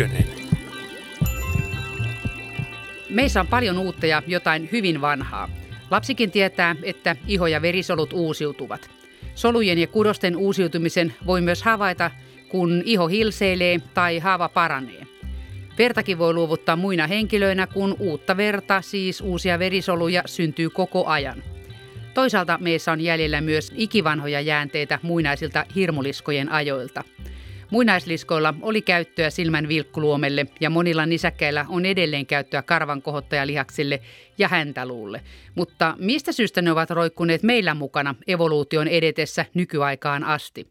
Ykkönen. Meissä on paljon uutta ja jotain hyvin vanhaa. Lapsikin tietää, että iho- ja verisolut uusiutuvat. Solujen ja kudosten uusiutumisen voi myös havaita, kun iho hilseilee tai haava paranee. Vertakin voi luovuttaa muina henkilöinä, kun uutta verta, siis uusia verisoluja, syntyy koko ajan. Toisaalta meissä on jäljellä myös ikivanhoja jäänteitä muinaisilta hirmuliskojen ajoilta. Muinaisliskoilla oli käyttöä silmän vilkkuluomelle ja monilla nisäkkäillä on edelleen käyttöä karvan kohottajalihaksille ja häntäluulle. Mutta mistä syystä ne ovat roikkuneet meillä mukana evoluution edetessä nykyaikaan asti?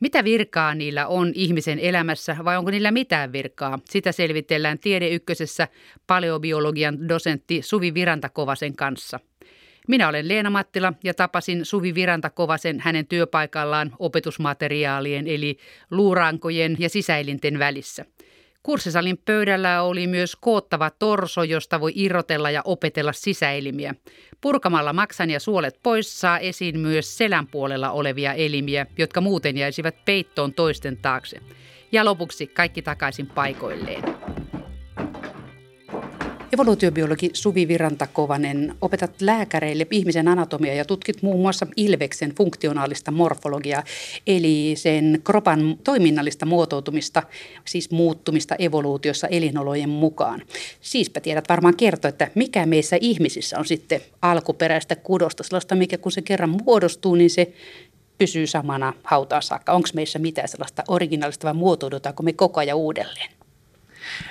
Mitä virkaa niillä on ihmisen elämässä vai onko niillä mitään virkaa? Sitä selvitellään Tiede Ykkösessä paleobiologian dosentti Suvi Virantakovasen kanssa. Minä olen Leena Mattila ja tapasin Suvi Virantakovasen hänen työpaikallaan opetusmateriaalien eli luurankojen ja sisäelinten välissä. Kurssisalin pöydällä oli myös koottava torso, josta voi irrotella ja opetella sisäelimiä. Purkamalla maksan ja suolet pois saa esiin myös selän puolella olevia elimiä, jotka muuten jäisivät peittoon toisten taakse. Ja lopuksi kaikki takaisin paikoilleen. Evoluutiobiologi Suvi Virantakovanen, opetat lääkäreille ihmisen anatomia ja tutkit muun muassa ilveksen funktionaalista morfologiaa, eli sen kropan toiminnallista muotoutumista, siis muuttumista evoluutiossa elinolojen mukaan. Siispä tiedät varmaan kertoa, että mikä meissä ihmisissä on sitten alkuperäistä kudosta, sellaista, mikä kun se kerran muodostuu, niin se pysyy samana hautaan saakka. Onko meissä mitään sellaista originaalista vai muotoudutaanko me koko ajan uudelleen?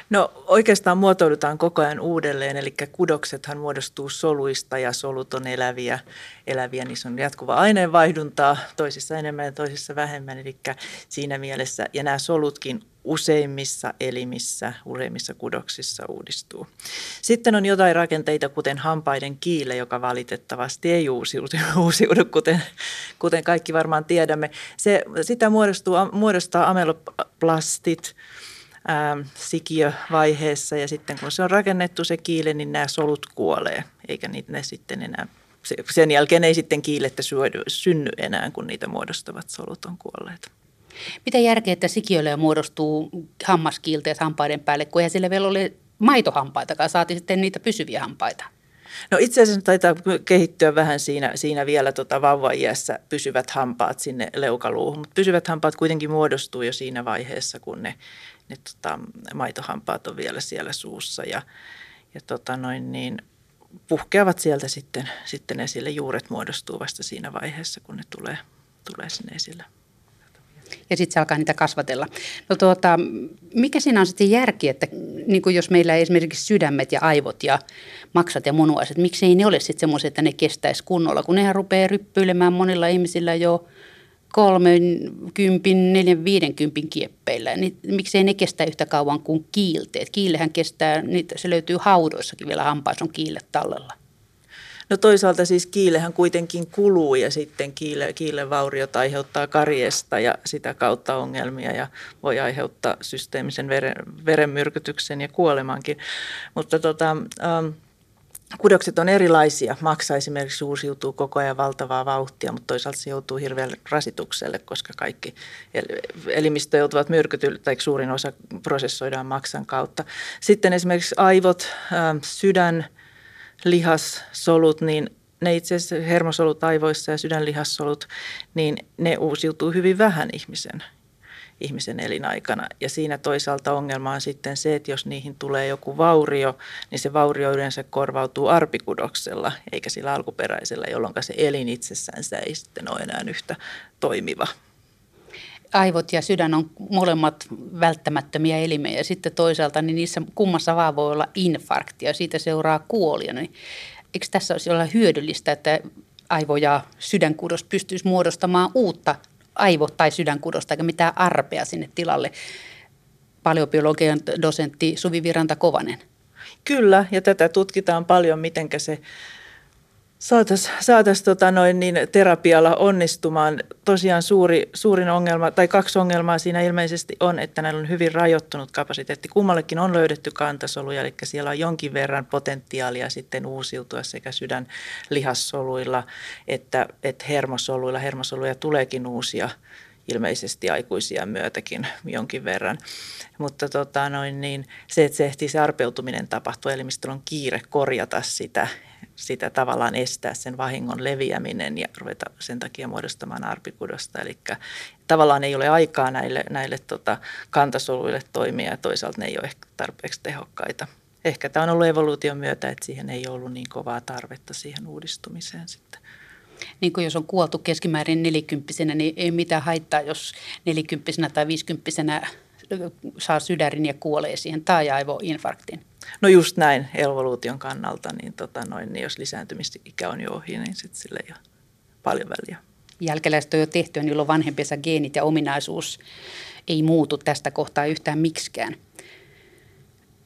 No oikeastaan muotoudutaan koko ajan uudelleen, eli kudoksethan muodostuu soluista ja solut on eläviä, eläviä niissä on jatkuva aineenvaihduntaa, toisissa enemmän ja toisissa vähemmän, eli siinä mielessä, ja nämä solutkin useimmissa elimissä, useimmissa kudoksissa uudistuu. Sitten on jotain rakenteita, kuten hampaiden kiile, joka valitettavasti ei uusiudu, uusiudu kuten, kuten kaikki varmaan tiedämme. Se, sitä muodostuu, muodostaa ameloplastit, ää, sikiövaiheessa ja sitten kun se on rakennettu se kiile, niin nämä solut kuolee, eikä niitä ne sitten enää sen jälkeen ei sitten kiilettä synny enää, kun niitä muodostavat solut on kuolleet. Mitä järkeä, että sikiöille muodostuu hammaskiilteet hampaiden päälle, kun eihän sillä vielä ole maitohampaitakaan, saati sitten niitä pysyviä hampaita? No itse asiassa taitaa kehittyä vähän siinä, siinä vielä tota vauvaiässä pysyvät hampaat sinne leukaluuhun, mutta pysyvät hampaat kuitenkin muodostuu jo siinä vaiheessa, kun ne, ne tota, maitohampaat on vielä siellä suussa ja, ja tota noin niin, puhkeavat sieltä sitten, sitten esille. Juuret muodostuu vasta siinä vaiheessa, kun ne tulee, tulee sinne esille ja sitten se alkaa niitä kasvatella. No tuota, mikä siinä on sitten järki, että niin kuin jos meillä esimerkiksi sydämet ja aivot ja maksat ja munuaiset, miksi ei ne ole sitten semmoisia, että ne kestäisi kunnolla, kun nehän rupeaa ryppyilemään monilla ihmisillä jo 30, 40, 50 kieppeillä, niin miksei ne kestä yhtä kauan kuin kiilteet? Kiillehän kestää, niitä, se löytyy haudoissakin vielä hampaissa on kiille tallella. No toisaalta siis kiilehän kuitenkin kuluu ja sitten kiile, kiilevauriot aiheuttaa karjesta ja sitä kautta ongelmia ja voi aiheuttaa systeemisen veren, verenmyrkytyksen ja kuolemankin. Mutta tota, ähm, Kudokset on erilaisia. Maksa esimerkiksi uusiutuu koko ajan valtavaa vauhtia, mutta toisaalta se joutuu hirveän rasitukselle, koska kaikki elimistö joutuvat myrkytylle, tai suurin osa prosessoidaan maksan kautta. Sitten esimerkiksi aivot, sydän, lihassolut, niin ne itse asiassa hermosolut aivoissa ja sydänlihassolut, niin ne uusiutuu hyvin vähän ihmisen, ihmisen elinaikana. Ja siinä toisaalta ongelma on sitten se, että jos niihin tulee joku vaurio, niin se vaurio yleensä korvautuu arpikudoksella eikä sillä alkuperäisellä, jolloin se elin itsessään ei sitten ole enää yhtä toimiva aivot ja sydän on molemmat välttämättömiä elimejä. Ja sitten toisaalta niin niissä kummassa vaan voi olla infarkti ja siitä seuraa kuolia. Niin eikö tässä olisi olla hyödyllistä, että aivo- ja sydänkudos pystyisi muodostamaan uutta aivo- tai sydänkudosta, eikä mitään arpea sinne tilalle? Paleobiologian dosentti Suvi Viranta Kovanen. Kyllä, ja tätä tutkitaan paljon, miten se saataisiin saatais, tota noin, niin terapialla onnistumaan. Tosiaan suuri, suurin ongelma, tai kaksi ongelmaa siinä ilmeisesti on, että näillä on hyvin rajoittunut kapasiteetti. Kummallekin on löydetty kantasoluja, eli siellä on jonkin verran potentiaalia sitten uusiutua sekä sydänlihassoluilla että, että hermosoluilla. Hermosoluja tuleekin uusia ilmeisesti aikuisia myötäkin jonkin verran. Mutta tota noin, niin se, että se ehtii se arpeutuminen tapahtuu, elimistöllä on kiire korjata sitä, sitä tavallaan estää sen vahingon leviäminen ja ruveta sen takia muodostamaan arpikudosta. Eli tavallaan ei ole aikaa näille, näille tota, kantasoluille toimia ja toisaalta ne ei ole ehkä tarpeeksi tehokkaita. Ehkä tämä on ollut evoluution myötä, että siihen ei ollut niin kovaa tarvetta siihen uudistumiseen sitten niin kuin jos on kuoltu keskimäärin nelikymppisenä, niin ei mitään haittaa, jos nelikymppisenä tai viisikymppisenä saa sydärin ja kuolee siihen tai aivoinfarktin. No just näin evoluution kannalta, niin, tota noin, niin jos lisääntymisikä on jo ohi, niin sitten sille ei ole paljon väliä. Jälkeläiset on jo tehty ja niillä on vanhempiensa geenit ja ominaisuus ei muutu tästä kohtaa yhtään miksikään.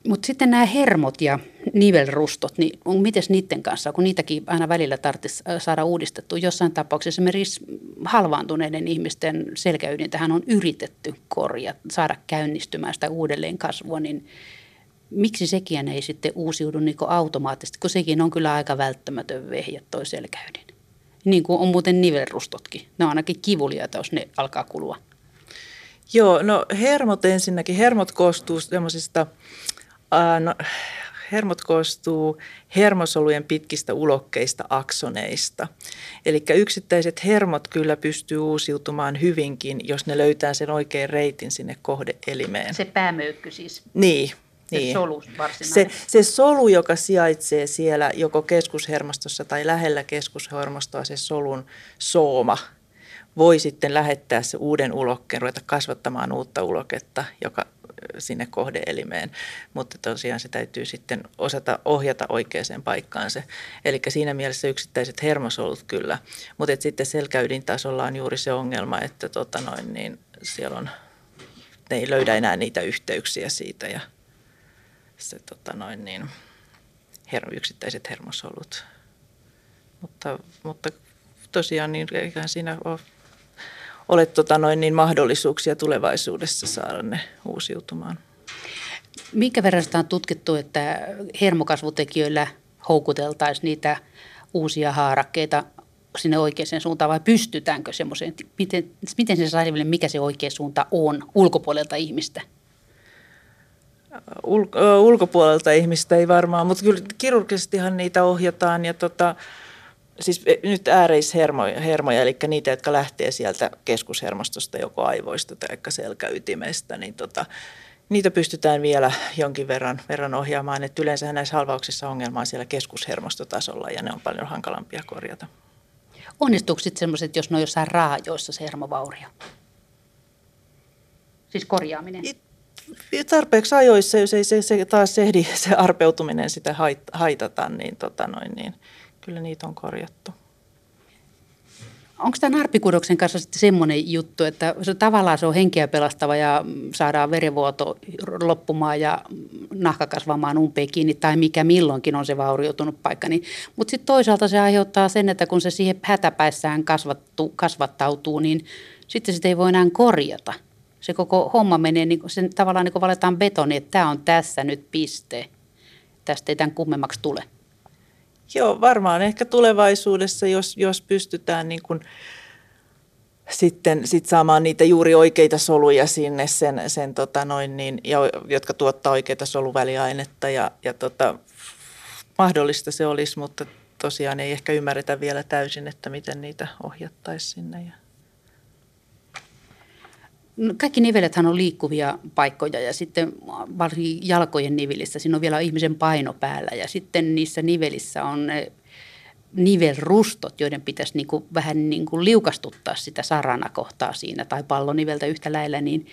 Mutta sitten nämä hermot ja nivelrustot, niin on, miten niiden kanssa, kun niitäkin aina välillä tarvitsisi saada uudistettu. Jossain tapauksessa esimerkiksi halvaantuneiden ihmisten selkäydintähän on yritetty korjata, saada käynnistymään sitä uudelleen kasvua, niin miksi sekin ei sitten uusiudu niin automaattisesti, kun sekin on kyllä aika välttämätön vehje toi selkäydin. Niin kuin on muuten nivelrustotkin. Ne on ainakin kivuliaita, jos ne alkaa kulua. Joo, no hermot ensinnäkin. Hermot koostuu semmoisista no, hermot koostuu hermosolujen pitkistä ulokkeista aksoneista. Eli yksittäiset hermot kyllä pystyy uusiutumaan hyvinkin, jos ne löytää sen oikean reitin sinne kohdeelimeen. Se päämöykky siis. Niin, se niin. solu se, se solu, joka sijaitsee siellä joko keskushermostossa tai lähellä keskushermostoa, se solun sooma, voi sitten lähettää se uuden ulokkeen, ruveta kasvattamaan uutta uloketta, joka sinne kohdeelimeen, mutta tosiaan se täytyy sitten osata ohjata oikeaan paikkaan se. Eli siinä mielessä yksittäiset hermosolut kyllä, mutta sitten selkäydin tasolla on juuri se ongelma, että tota noin, niin siellä on, ne ei löydä enää niitä yhteyksiä siitä ja se tota noin, niin, her, yksittäiset hermosolut. Mutta, mutta tosiaan niin eiköhän siinä ole ole tota noin, niin mahdollisuuksia tulevaisuudessa saada ne uusiutumaan. Minkä verran sitä on tutkittu, että hermokasvutekijöillä houkuteltaisiin niitä uusia haarakkeita sinne oikeaan suuntaan vai pystytäänkö semmoiseen? Miten, miten se saa mikä se oikea suunta on ulkopuolelta ihmistä? Ul- ulkopuolelta ihmistä ei varmaan, mutta kyllä kirurgisestihan niitä ohjataan ja tota, siis e, nyt ääreishermoja, hermoja, eli niitä, jotka lähtee sieltä keskushermostosta, joko aivoista tai selkäytimestä, niin tota, niitä pystytään vielä jonkin verran, verran ohjaamaan. Et yleensä näissä halvauksissa ongelma on siellä keskushermostotasolla ja ne on paljon hankalampia korjata. Onnistuuko sitten semmoiset, jos ne on jossain raajoissa se hermovaurio? Siis korjaaminen? It, tarpeeksi ajoissa, jos ei se, se taas ehdi se arpeutuminen sitä haitata, niin, tota noin, niin kyllä niitä on korjattu. Onko tämän arpikudoksen kanssa sitten semmoinen juttu, että se tavallaan se on henkeä pelastava ja saadaan verivuoto loppumaan ja nahka kasvamaan umpeen kiinni tai mikä milloinkin on se vaurioitunut paikka. Niin, mutta sitten toisaalta se aiheuttaa sen, että kun se siihen hätäpäissään kasvattu, kasvattautuu, niin sitten sitä ei voi enää korjata. Se koko homma menee, niin sen tavallaan niin kuin valetaan betoni, että tämä on tässä nyt piste. Tästä ei tämän kummemmaksi tule. Joo, varmaan ehkä tulevaisuudessa, jos, jos pystytään niin kuin sitten sit saamaan niitä juuri oikeita soluja sinne, sen, sen tota noin niin, ja, jotka tuottaa oikeita soluväliainetta ja, ja tota, mahdollista se olisi, mutta tosiaan ei ehkä ymmärretä vielä täysin, että miten niitä ohjattaisiin sinne. Ja No, kaikki nivelethän on liikkuvia paikkoja ja sitten varsinkin jalkojen nivelissä siinä on vielä ihmisen paino päällä ja sitten niissä nivelissä on ne nivelrustot, joiden pitäisi niin kuin vähän niin kuin liukastuttaa sitä saranakohtaa siinä tai palloniveltä yhtä lailla, niin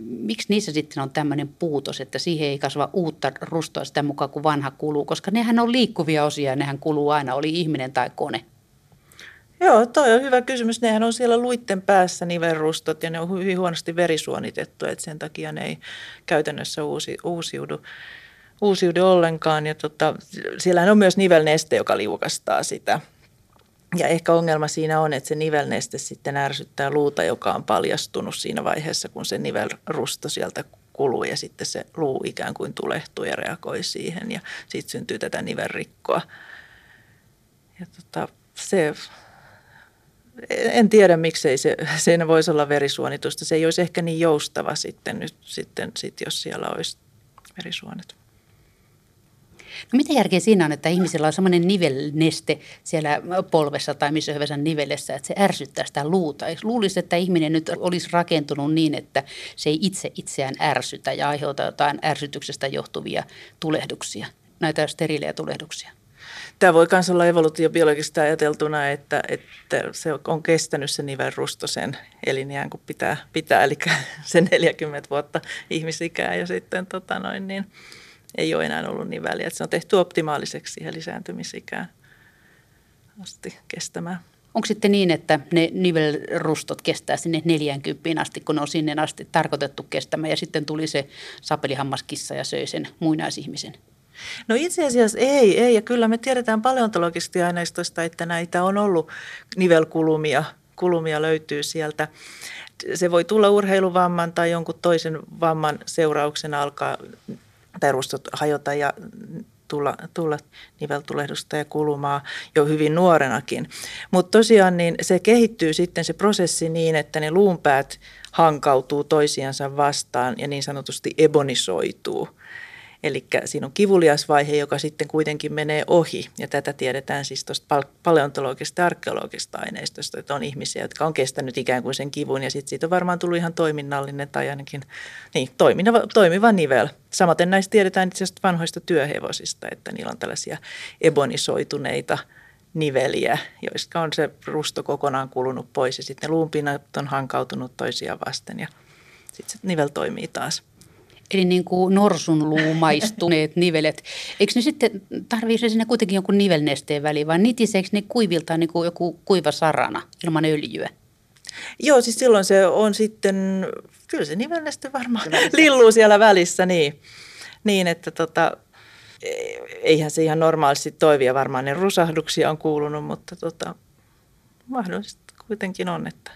miksi niissä sitten on tämmöinen puutos, että siihen ei kasva uutta rustoa sitä mukaan kuin vanha kuluu, koska nehän on liikkuvia osia ja nehän kuluu aina, oli ihminen tai kone. Joo, toi on hyvä kysymys. Nehän on siellä luitten päässä nivelrustot ja ne on hyvin huonosti verisuonitettu, että sen takia ne ei käytännössä uusi, uusiudu, uusiudu ollenkaan. Ja tota, siellähän on myös nivelneste, joka liukastaa sitä. Ja ehkä ongelma siinä on, että se nivelneste sitten ärsyttää luuta, joka on paljastunut siinä vaiheessa, kun se nivelrusto sieltä kuluu ja sitten se luu ikään kuin tulehtuu ja reagoi siihen ja sitten syntyy tätä nivelrikkoa. Ja tota, se en tiedä, miksei se, siinä voisi olla verisuonitusta. Se ei olisi ehkä niin joustava sitten, nyt, sitten sit, jos siellä olisi verisuonet. No mitä järkeä siinä on, että ihmisillä on semmoinen nivelneste siellä polvessa tai missä hyvänsä nivelessä, että se ärsyttää sitä luuta. Luulisi, että ihminen nyt olisi rakentunut niin, että se ei itse itseään ärsytä ja aiheuta jotain ärsytyksestä johtuvia tulehduksia, näitä sterilejä tulehduksia? Tämä voi myös olla evoluutiobiologista ajateltuna, että, että se on kestänyt se nivelrusto sen eliniän, kun pitää, pitää eli sen 40 vuotta ihmisikää ja sitten tota noin, niin, ei ole enää ollut niin väliä. Että se on tehty optimaaliseksi siihen lisääntymisikään asti kestämään. Onko sitten niin, että ne nivelrustot kestää sinne 40 asti, kun ne on sinne asti tarkoitettu kestämään ja sitten tuli se sapelihammaskissa ja söi sen muinaisihmisen? No itse asiassa ei, ei. Ja kyllä me tiedetään paleontologisesti aineistosta, että näitä on ollut nivelkulumia. Kulumia löytyy sieltä. Se voi tulla urheiluvamman tai jonkun toisen vamman seurauksena alkaa perustot hajota ja tulla, tulla niveltulehdusta ja kulumaa jo hyvin nuorenakin. Mutta tosiaan niin se kehittyy sitten se prosessi niin, että ne luunpäät hankautuu toisiansa vastaan ja niin sanotusti ebonisoituu. Eli siinä on kivulias vaihe, joka sitten kuitenkin menee ohi. Ja tätä tiedetään siis tuosta paleontologisesta ja arkeologisesta aineistosta, että on ihmisiä, jotka on kestänyt ikään kuin sen kivun. Ja sitten siitä on varmaan tullut ihan toiminnallinen tai ainakin niin, toimiva, toimiva nivel. Samaten näistä tiedetään itse asiassa vanhoista työhevosista, että niillä on tällaisia ebonisoituneita niveliä, joista on se rusto kokonaan kulunut pois ja sitten luunpinnat on hankautunut toisiaan vasten ja sitten se nivel toimii taas. Eli niin kuin norsunluumaistuneet nivelet. Eikö ne sitten, tarvitse sinne kuitenkin jonkun nivelnesteen väliin vai nitiseekö ne kuiviltaan niin kuin joku kuiva sarana ilman öljyä? Joo, siis silloin se on sitten, kyllä se nivelneste varmaan lilluu siellä välissä, niin, niin että tota, eihän se ihan normaalisti toivia, varmaan ne rusahduksia on kuulunut, mutta tota, mahdollisesti kuitenkin on, että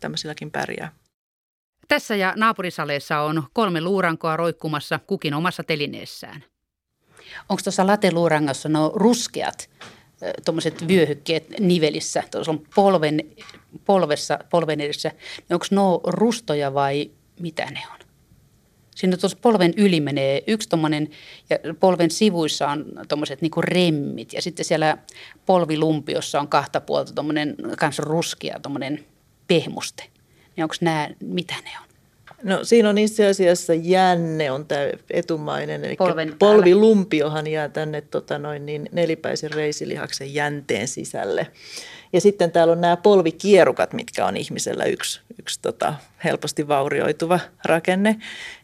tämmöisilläkin pärjää. Tässä ja naapurisaleissa on kolme luurankoa roikkumassa kukin omassa telineessään. Onko tuossa lateluurangossa no ruskeat tuommoiset vyöhykkeet nivelissä, tuossa on polven, polvessa, polven edessä, onko nuo rustoja vai mitä ne on? Siinä tuossa polven yli menee yksi tuommoinen, ja polven sivuissa on tuommoiset niinku remmit, ja sitten siellä polvilumpiossa on kahta puolta tuommoinen kanssa ruskea tuommoinen pehmuste niin onko nämä, mitä ne on? No siinä on itse asiassa jänne on tämä etumainen, eli polvilumpiohan jää tänne tota noin, niin nelipäisen reisilihaksen jänteen sisälle. Ja sitten täällä on nämä polvikierukat, mitkä on ihmisellä yksi, yksi tota, helposti vaurioituva rakenne,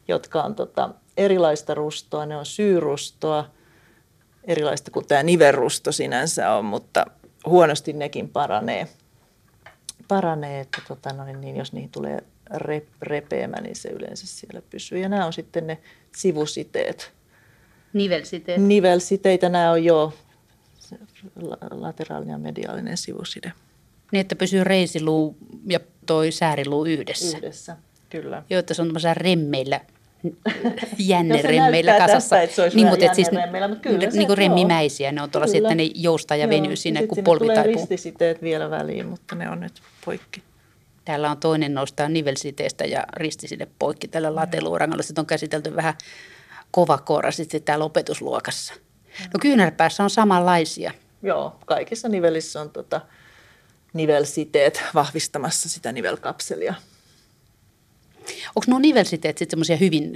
jotka on tota, erilaista rustoa. Ne on syyrustoa, erilaista kuin tämä niverrusto sinänsä on, mutta huonosti nekin paranee paranee, että tota noin, niin jos niihin tulee rep, repeämä, niin se yleensä siellä pysyy. Ja nämä on sitten ne sivusiteet. Nivelsiteet? Nivelsiteitä nämä on jo lateraalinen ja mediaalinen sivuside. Niin, että pysyy reisiluu ja toi sääriluu yhdessä. Yhdessä, kyllä. Joo, että se on tämmöisellä remmeillä jänneremmeillä kasassa. Tästä, että niin, mutta siis, mutta kyllä niin kuin remmimäisiä, ne on tuollaisia, että ne joustaa ja venyy siinä, kun polvi tulee taipuu. ristisiteet vielä väliin, mutta ne on nyt poikki. Täällä on toinen noustaa nivelsiteestä ja ristiside poikki tällä lateluurangalla. Sitten on käsitelty vähän kovakoorasti täällä opetusluokassa. No kyynärpäässä on samanlaisia. Joo, kaikissa nivelissä on tota, nivelsiteet vahvistamassa sitä nivelkapselia. Onko nuo nivelsiteet sitten semmoisia hyvin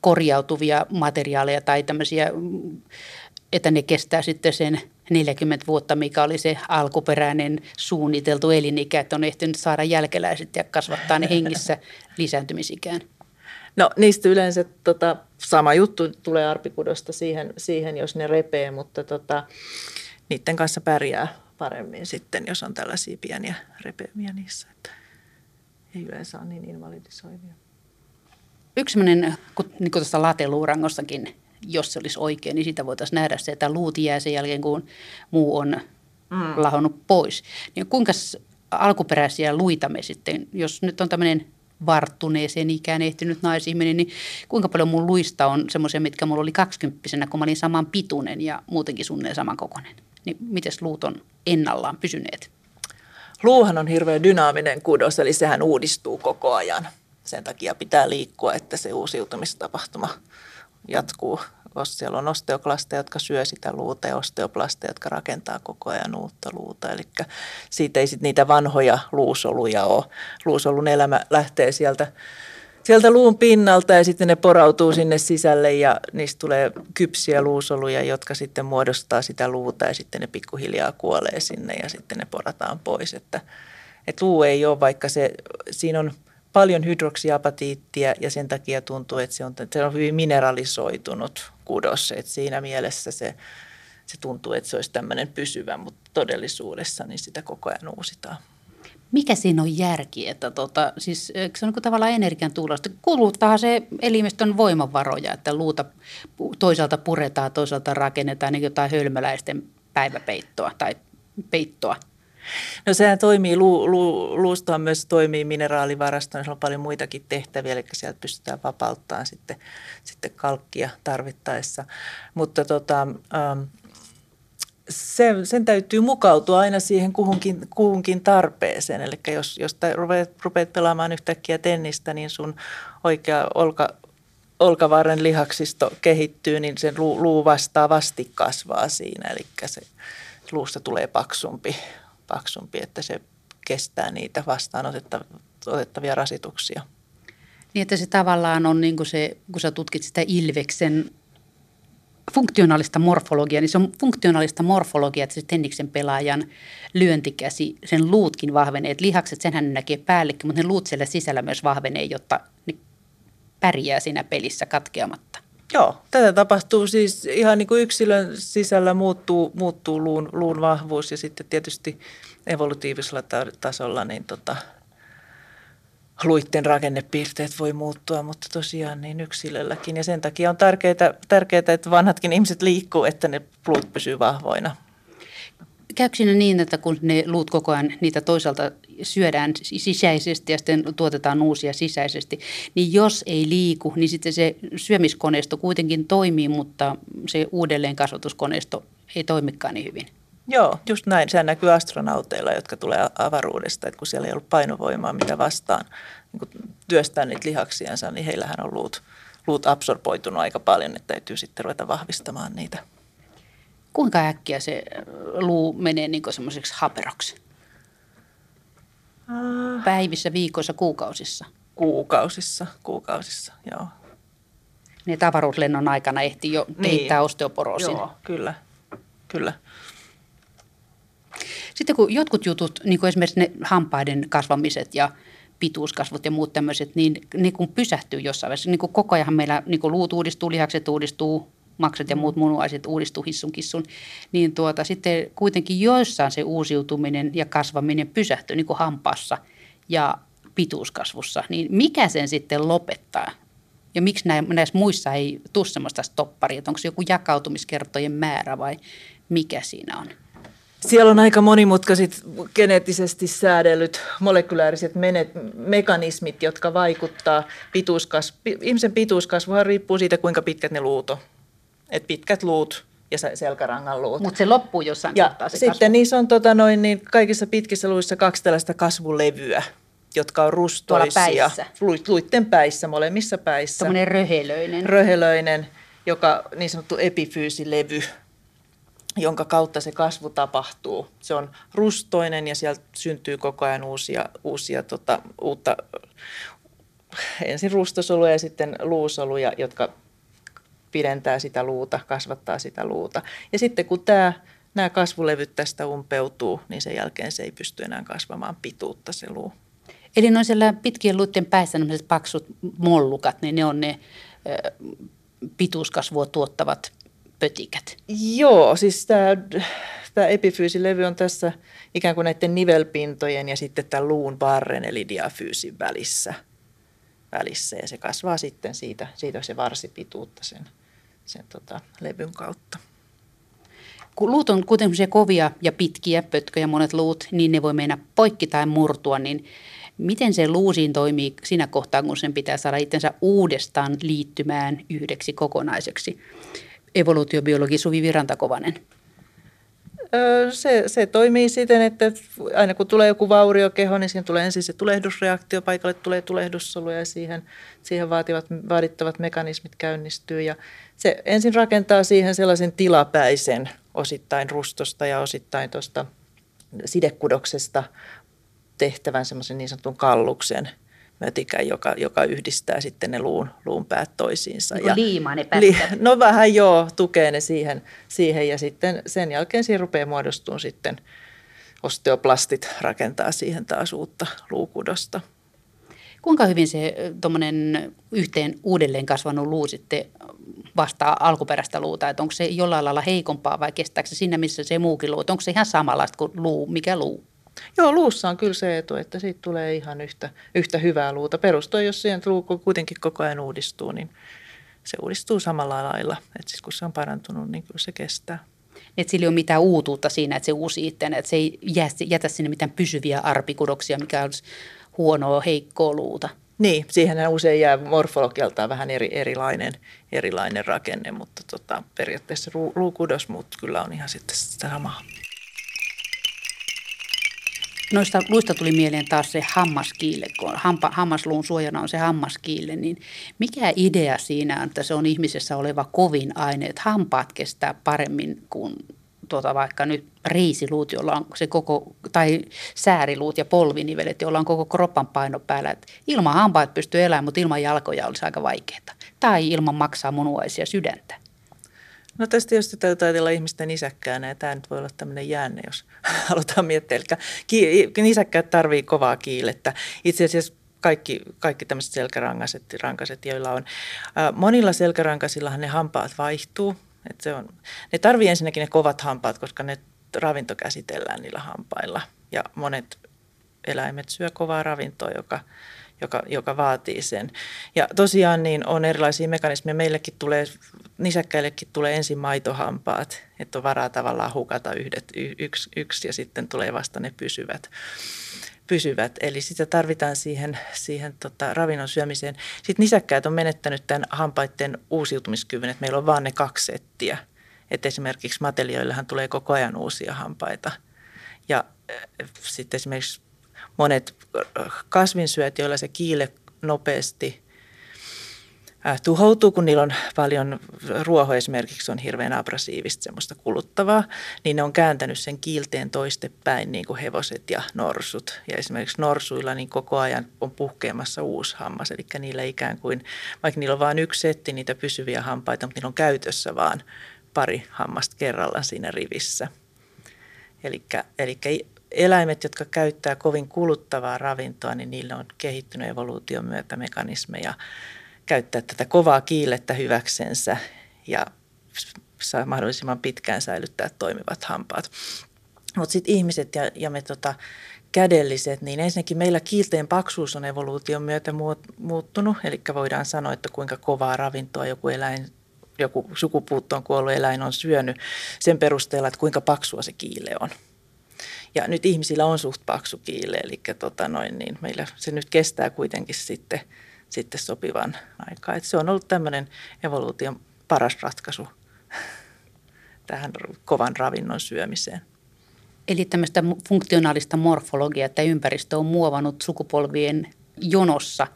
korjautuvia materiaaleja tai tämmöisiä, että ne kestää sitten sen 40 vuotta, mikä oli se alkuperäinen suunniteltu elinikä, että on ehtinyt saada jälkeläiset ja kasvattaa ne hengissä lisääntymisikään? No niistä yleensä tota, sama juttu tulee arpikudosta siihen, siihen jos ne repee, mutta tota, niiden kanssa pärjää paremmin sitten, jos on tällaisia pieniä repeämiä niissä. Että ei yleensä ole niin invalidisoivia. Yksi sellainen, niin kuin tuossa lateluurangossakin, jos se olisi oikein, niin sitä voitaisiin nähdä se, että luut jää sen jälkeen, kun muu on mm. lahonnut pois. Niin kuinka alkuperäisiä luita me sitten, jos nyt on tämmöinen varttuneeseen ikään ehtinyt naisihminen, niin kuinka paljon mun luista on semmoisia, mitkä mulla oli kaksikymppisenä, kun mä olin saman pituinen ja muutenkin suunnilleen saman kokoinen. Niin miten luut on ennallaan pysyneet? Luuhan on hirveän dynaaminen kudos, eli sehän uudistuu koko ajan. Sen takia pitää liikkua, että se uusiutumistapahtuma jatkuu. Siellä on osteoklasteja, jotka syö sitä luuta ja osteoplasteja, jotka rakentaa koko ajan uutta luuta. Eli siitä ei sitten niitä vanhoja luusoluja ole. Luusolun elämä lähtee sieltä sieltä luun pinnalta ja sitten ne porautuu sinne sisälle ja niistä tulee kypsiä luusoluja, jotka sitten muodostaa sitä luuta ja sitten ne pikkuhiljaa kuolee sinne ja sitten ne porataan pois. Että, että luu ei ole, vaikka se, siinä on paljon hydroksiapatiittia ja sen takia tuntuu, että se on, se on hyvin mineralisoitunut kudos. Että siinä mielessä se, se tuntuu, että se olisi tämmöinen pysyvä, mutta todellisuudessa niin sitä koko ajan uusitaan mikä siinä on järki, että tota, siis, se on niin tavallaan energian tulosta. Kuluttaa se elimistön voimavaroja, että luuta toisaalta puretaan, toisaalta rakennetaan niin jotain hölmöläisten päiväpeittoa tai peittoa. No sehän toimii, lu, lu, luustohan myös toimii mineraalivarastona, se on paljon muitakin tehtäviä, eli sieltä pystytään vapauttamaan sitten, sitten kalkkia tarvittaessa. Mutta tota, ähm, sen, sen täytyy mukautua aina siihen kuhunkin, kuhunkin tarpeeseen. Eli jos, jos rupeat, rupeat pelaamaan yhtäkkiä tennistä, niin sun oikea olka, olkavarren lihaksisto kehittyy, niin sen luu, luu vastaavasti kasvaa siinä. Eli se luusta tulee paksumpi, paksumpi että se kestää niitä vastaan otettavia rasituksia. Niin, että se tavallaan on niin kuin se, kun sä tutkit sitä Ilveksen funktionaalista morfologiaa, niin se on funktionaalista morfologiaa, että se tenniksen pelaajan lyöntikäsi, sen luutkin vahvenee. Että lihakset, senhän näkee päällekin, mutta ne luut siellä sisällä myös vahvenee, jotta ne pärjää siinä pelissä katkeamatta. Joo, tätä tapahtuu siis ihan niin kuin yksilön sisällä muuttuu, muuttuu luun, luun vahvuus ja sitten tietysti evolutiivisella tasolla niin tota, luitten rakennepiirteet voi muuttua, mutta tosiaan niin yksilölläkin. Ja sen takia on tärkeää, tärkeää että vanhatkin ihmiset liikkuu, että ne luut pysyy vahvoina. Käykö siinä niin, että kun ne luut koko ajan niitä toisaalta syödään sisäisesti ja sitten tuotetaan uusia sisäisesti, niin jos ei liiku, niin sitten se syömiskoneisto kuitenkin toimii, mutta se uudelleenkasvatuskoneisto ei toimikaan niin hyvin? Joo, just näin. Se näkyy astronauteilla, jotka tulee avaruudesta, että kun siellä ei ollut painovoimaa, mitä vastaan niin työstää niitä lihaksiansa, niin heillähän on luut, luut absorboitunut aika paljon, että täytyy sitten ruveta vahvistamaan niitä. Kuinka äkkiä se luu menee niin semmoiseksi haperoksi? Uh, Päivissä, viikoissa, kuukausissa? Kuukausissa, kuukausissa, joo. Ne avaruuslennon aikana ehti jo kehittää niin. osteoporoosin. Joo, kyllä, kyllä. Sitten kun jotkut jutut, niin kuin esimerkiksi ne hampaiden kasvamiset ja pituuskasvut ja muut tämmöiset, niin ne kun pysähtyy jossain vaiheessa, niin kuin koko ajan meillä niin kuin luut uudistuu, lihakset uudistuu, makset ja muut munuaiset uudistuu hissun kissun, niin tuota, sitten kuitenkin joissain se uusiutuminen ja kasvaminen pysähtyy niin kuin hampaassa ja pituuskasvussa, niin mikä sen sitten lopettaa? Ja miksi näissä muissa ei tule sellaista stopparia, että onko se joku jakautumiskertojen määrä vai mikä siinä on? Siellä on aika monimutkaiset geneettisesti säädellyt molekyläriset mekanismit, jotka vaikuttaa pituuskasvu. Ihmisen pituuskasvuhan riippuu siitä, kuinka pitkät ne luut on. Et pitkät luut ja selkärangan luut. Mutta se loppuu jossain ja se sitten kasvu. niissä on tota noin, niin kaikissa pitkissä luissa kaksi tällaista kasvulevyä, jotka on rustoisia. Luitten päissä, molemmissa päissä. Tämmöinen röhelöinen. Röhelöinen, joka niin sanottu epifyysilevy jonka kautta se kasvu tapahtuu. Se on rustoinen ja sieltä syntyy koko ajan uusia, uusia tota, uutta, ensin rustosoluja ja sitten luusoluja, jotka pidentää sitä luuta, kasvattaa sitä luuta. Ja sitten kun tämä, nämä kasvulevyt tästä umpeutuu, niin sen jälkeen se ei pysty enää kasvamaan pituutta se luu. Eli noin siellä pitkien luiden päässä paksut mollukat, niin ne on ne pituuskasvua tuottavat pötikät? Joo, siis tämä, tämä epifyysilevy on tässä ikään kuin näiden nivelpintojen ja sitten tämän luun varren eli diafyysin välissä. välissä ja se kasvaa sitten siitä, siitä se varsipituutta sen, sen tota, levyn kautta. Kun luut on kuitenkin kovia ja pitkiä, pötköjä monet luut, niin ne voi mennä poikki tai murtua, niin miten se luusiin toimii siinä kohtaa, kun sen pitää saada itsensä uudestaan liittymään yhdeksi kokonaiseksi? Evoluutiobiologi Suvi Virantakovanen? Se, se toimii siten, että aina kun tulee joku vauriokeho, niin siihen tulee ensin se tulehdusreaktio, paikalle tulee tulehdussoluja ja siihen, siihen vaativat, vaadittavat mekanismit käynnistyy. Ja se ensin rakentaa siihen sellaisen tilapäisen osittain rustosta ja osittain tuosta sidekudoksesta tehtävän semmoisen niin sanotun kalluksen – mötikän, joka, joka yhdistää sitten ne luun, luun päät toisiinsa. Niin ja liima ne li, No vähän joo, tukee ne siihen, siihen ja sitten sen jälkeen siihen rupeaa muodostumaan sitten osteoplastit rakentaa siihen taas uutta luukudosta. Kuinka hyvin se tuommoinen yhteen uudelleen kasvanut luu sitten vastaa alkuperäistä luuta, että onko se jollain lailla heikompaa vai kestääkö se siinä, missä se muukin luu, onko se ihan samanlaista kuin luu, mikä luu? Joo, luussa on kyllä se etu, että siitä tulee ihan yhtä, yhtä hyvää luuta. Perustuen, jos siihen luu kuitenkin koko ajan uudistuu, niin se uudistuu samalla lailla. Että siis kun se on parantunut, niin kyllä se kestää. Että sillä ei ole mitään uutuutta siinä, että se uusi itseään, että se ei jätä sinne mitään pysyviä arpikudoksia, mikä olisi huonoa, heikkoa luuta. Niin, siihen usein jää morfologialtaan vähän eri, erilainen, erilainen rakenne, mutta tota, periaatteessa luukudos muut kyllä on ihan sitten sitä samaa. Noista luista tuli mieleen taas se hammaskiille, kun hampa, hammasluun suojana on se hammaskiille, niin mikä idea siinä on, että se on ihmisessä oleva kovin aine, että hampaat kestää paremmin kuin tuota vaikka nyt riisiluut, jolla on se koko, tai sääriluut ja polvinivelet, joilla on koko kroppan paino päällä. Et ilman hampaat pystyy elämään, mutta ilman jalkoja olisi aika vaikeaa. Tai ilman maksaa munuaisia sydäntä. No tästä tietysti täytyy ajatella ihmisten nisäkkäänä ja tämä nyt voi olla tämmöinen jäänne, jos halutaan miettiä. Eli nisäkkäät tarvii kovaa kiilettä. Itse asiassa kaikki, kaikki tämmöiset selkärankaset, rankaset, joilla on. monilla selkärankasillahan ne hampaat vaihtuu. Et se on, ne tarvii ensinnäkin ne kovat hampaat, koska ne ravinto käsitellään niillä hampailla. Ja monet eläimet syö kovaa ravintoa, joka joka, joka vaatii sen. Ja tosiaan niin on erilaisia mekanismeja. Meillekin tulee, nisäkkäillekin tulee ensin maitohampaat, että on varaa tavallaan hukata yhdet, y, yksi, yksi ja sitten tulee vasta ne pysyvät pysyvät. Eli sitä tarvitaan siihen, siihen tota, ravinnon syömiseen. Sitten nisäkkäät on menettänyt tämän hampaiden uusiutumiskyvyn, että meillä on vain ne kaksi settiä. Että esimerkiksi matelioillehan tulee koko ajan uusia hampaita. Ja sitten esimerkiksi monet kasvinsyöt, joilla se kiile nopeasti tuhoutuu, kun niillä on paljon, ruoho esimerkiksi on hirveän abrasiivista, semmoista kuluttavaa, niin ne on kääntänyt sen kiilteen toistepäin niin kuin hevoset ja norsut. Ja esimerkiksi norsuilla niin koko ajan on puhkeamassa uusi hammas, eli niillä ikään kuin, vaikka niillä on vain yksi setti niitä pysyviä hampaita, mutta niillä on käytössä vaan pari hammasta kerrallaan siinä rivissä. Eli eläimet, jotka käyttää kovin kuluttavaa ravintoa, niin niillä on kehittynyt evoluution myötä mekanismeja käyttää tätä kovaa kiilettä hyväksensä ja saa mahdollisimman pitkään säilyttää toimivat hampaat. Mutta sitten ihmiset ja, ja me tota, kädelliset, niin ensinnäkin meillä kiilteen paksuus on evoluution myötä muuttunut, eli voidaan sanoa, että kuinka kovaa ravintoa joku eläin joku sukupuuttoon kuollut eläin on syönyt sen perusteella, että kuinka paksua se kiile on. Ja nyt ihmisillä on suht paksu kiile, eli tota noin, niin meillä se nyt kestää kuitenkin sitten, sitten sopivan aikaa. Et se on ollut tämmöinen evoluution paras ratkaisu tähän kovan ravinnon syömiseen. Eli tämmöistä funktionaalista morfologiaa, että ympäristö on muovannut sukupolvien jonossa,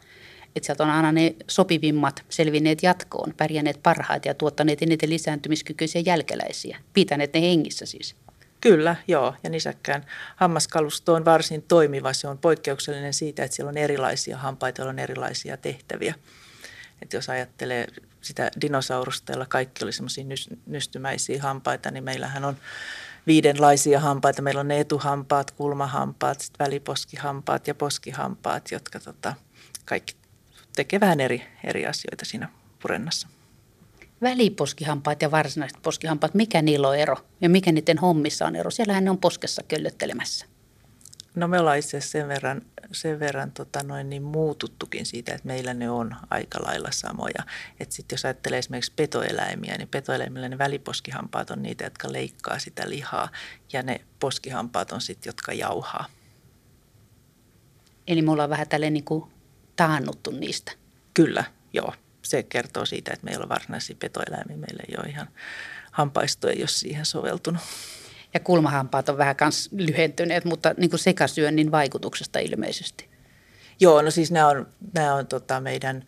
että sieltä on aina ne sopivimmat selvinneet jatkoon, pärjänneet parhaat ja tuottaneet eniten lisääntymiskykyisiä jälkeläisiä, pitäneet ne hengissä siis. Kyllä, joo. Ja nisäkkään hammaskalusto on varsin toimiva. Se on poikkeuksellinen siitä, että siellä on erilaisia hampaita, on erilaisia tehtäviä. Että jos ajattelee sitä dinosaurusta, jolla kaikki oli semmoisia nystymäisiä hampaita, niin meillähän on viidenlaisia hampaita. Meillä on ne etuhampaat, kulmahampaat, sit väliposkihampaat ja poskihampaat, jotka tota, kaikki tekevät vähän eri, eri asioita siinä purennassa väliposkihampaat ja varsinaiset poskihampaat, mikä niillä on ero ja mikä niiden hommissa on ero? Siellähän ne on poskessa köllöttelemässä. No me ollaan itse asiassa sen verran, sen verran tota noin niin muututtukin siitä, että meillä ne on aika lailla samoja. Että sitten jos ajattelee esimerkiksi petoeläimiä, niin petoeläimillä ne väliposkihampaat on niitä, jotka leikkaa sitä lihaa ja ne poskihampaat on sitten, jotka jauhaa. Eli me ollaan vähän tälleen niin kuin taannuttu niistä. Kyllä, joo se kertoo siitä, että meillä on varsinaisia petoeläimiä. Meillä ei ole ihan hampaisto ei ole siihen soveltunut. Ja kulmahampaat on vähän kans lyhentyneet, mutta niin kuin sekasyönnin vaikutuksesta ilmeisesti. Joo, no siis nämä on, nämä on tota meidän,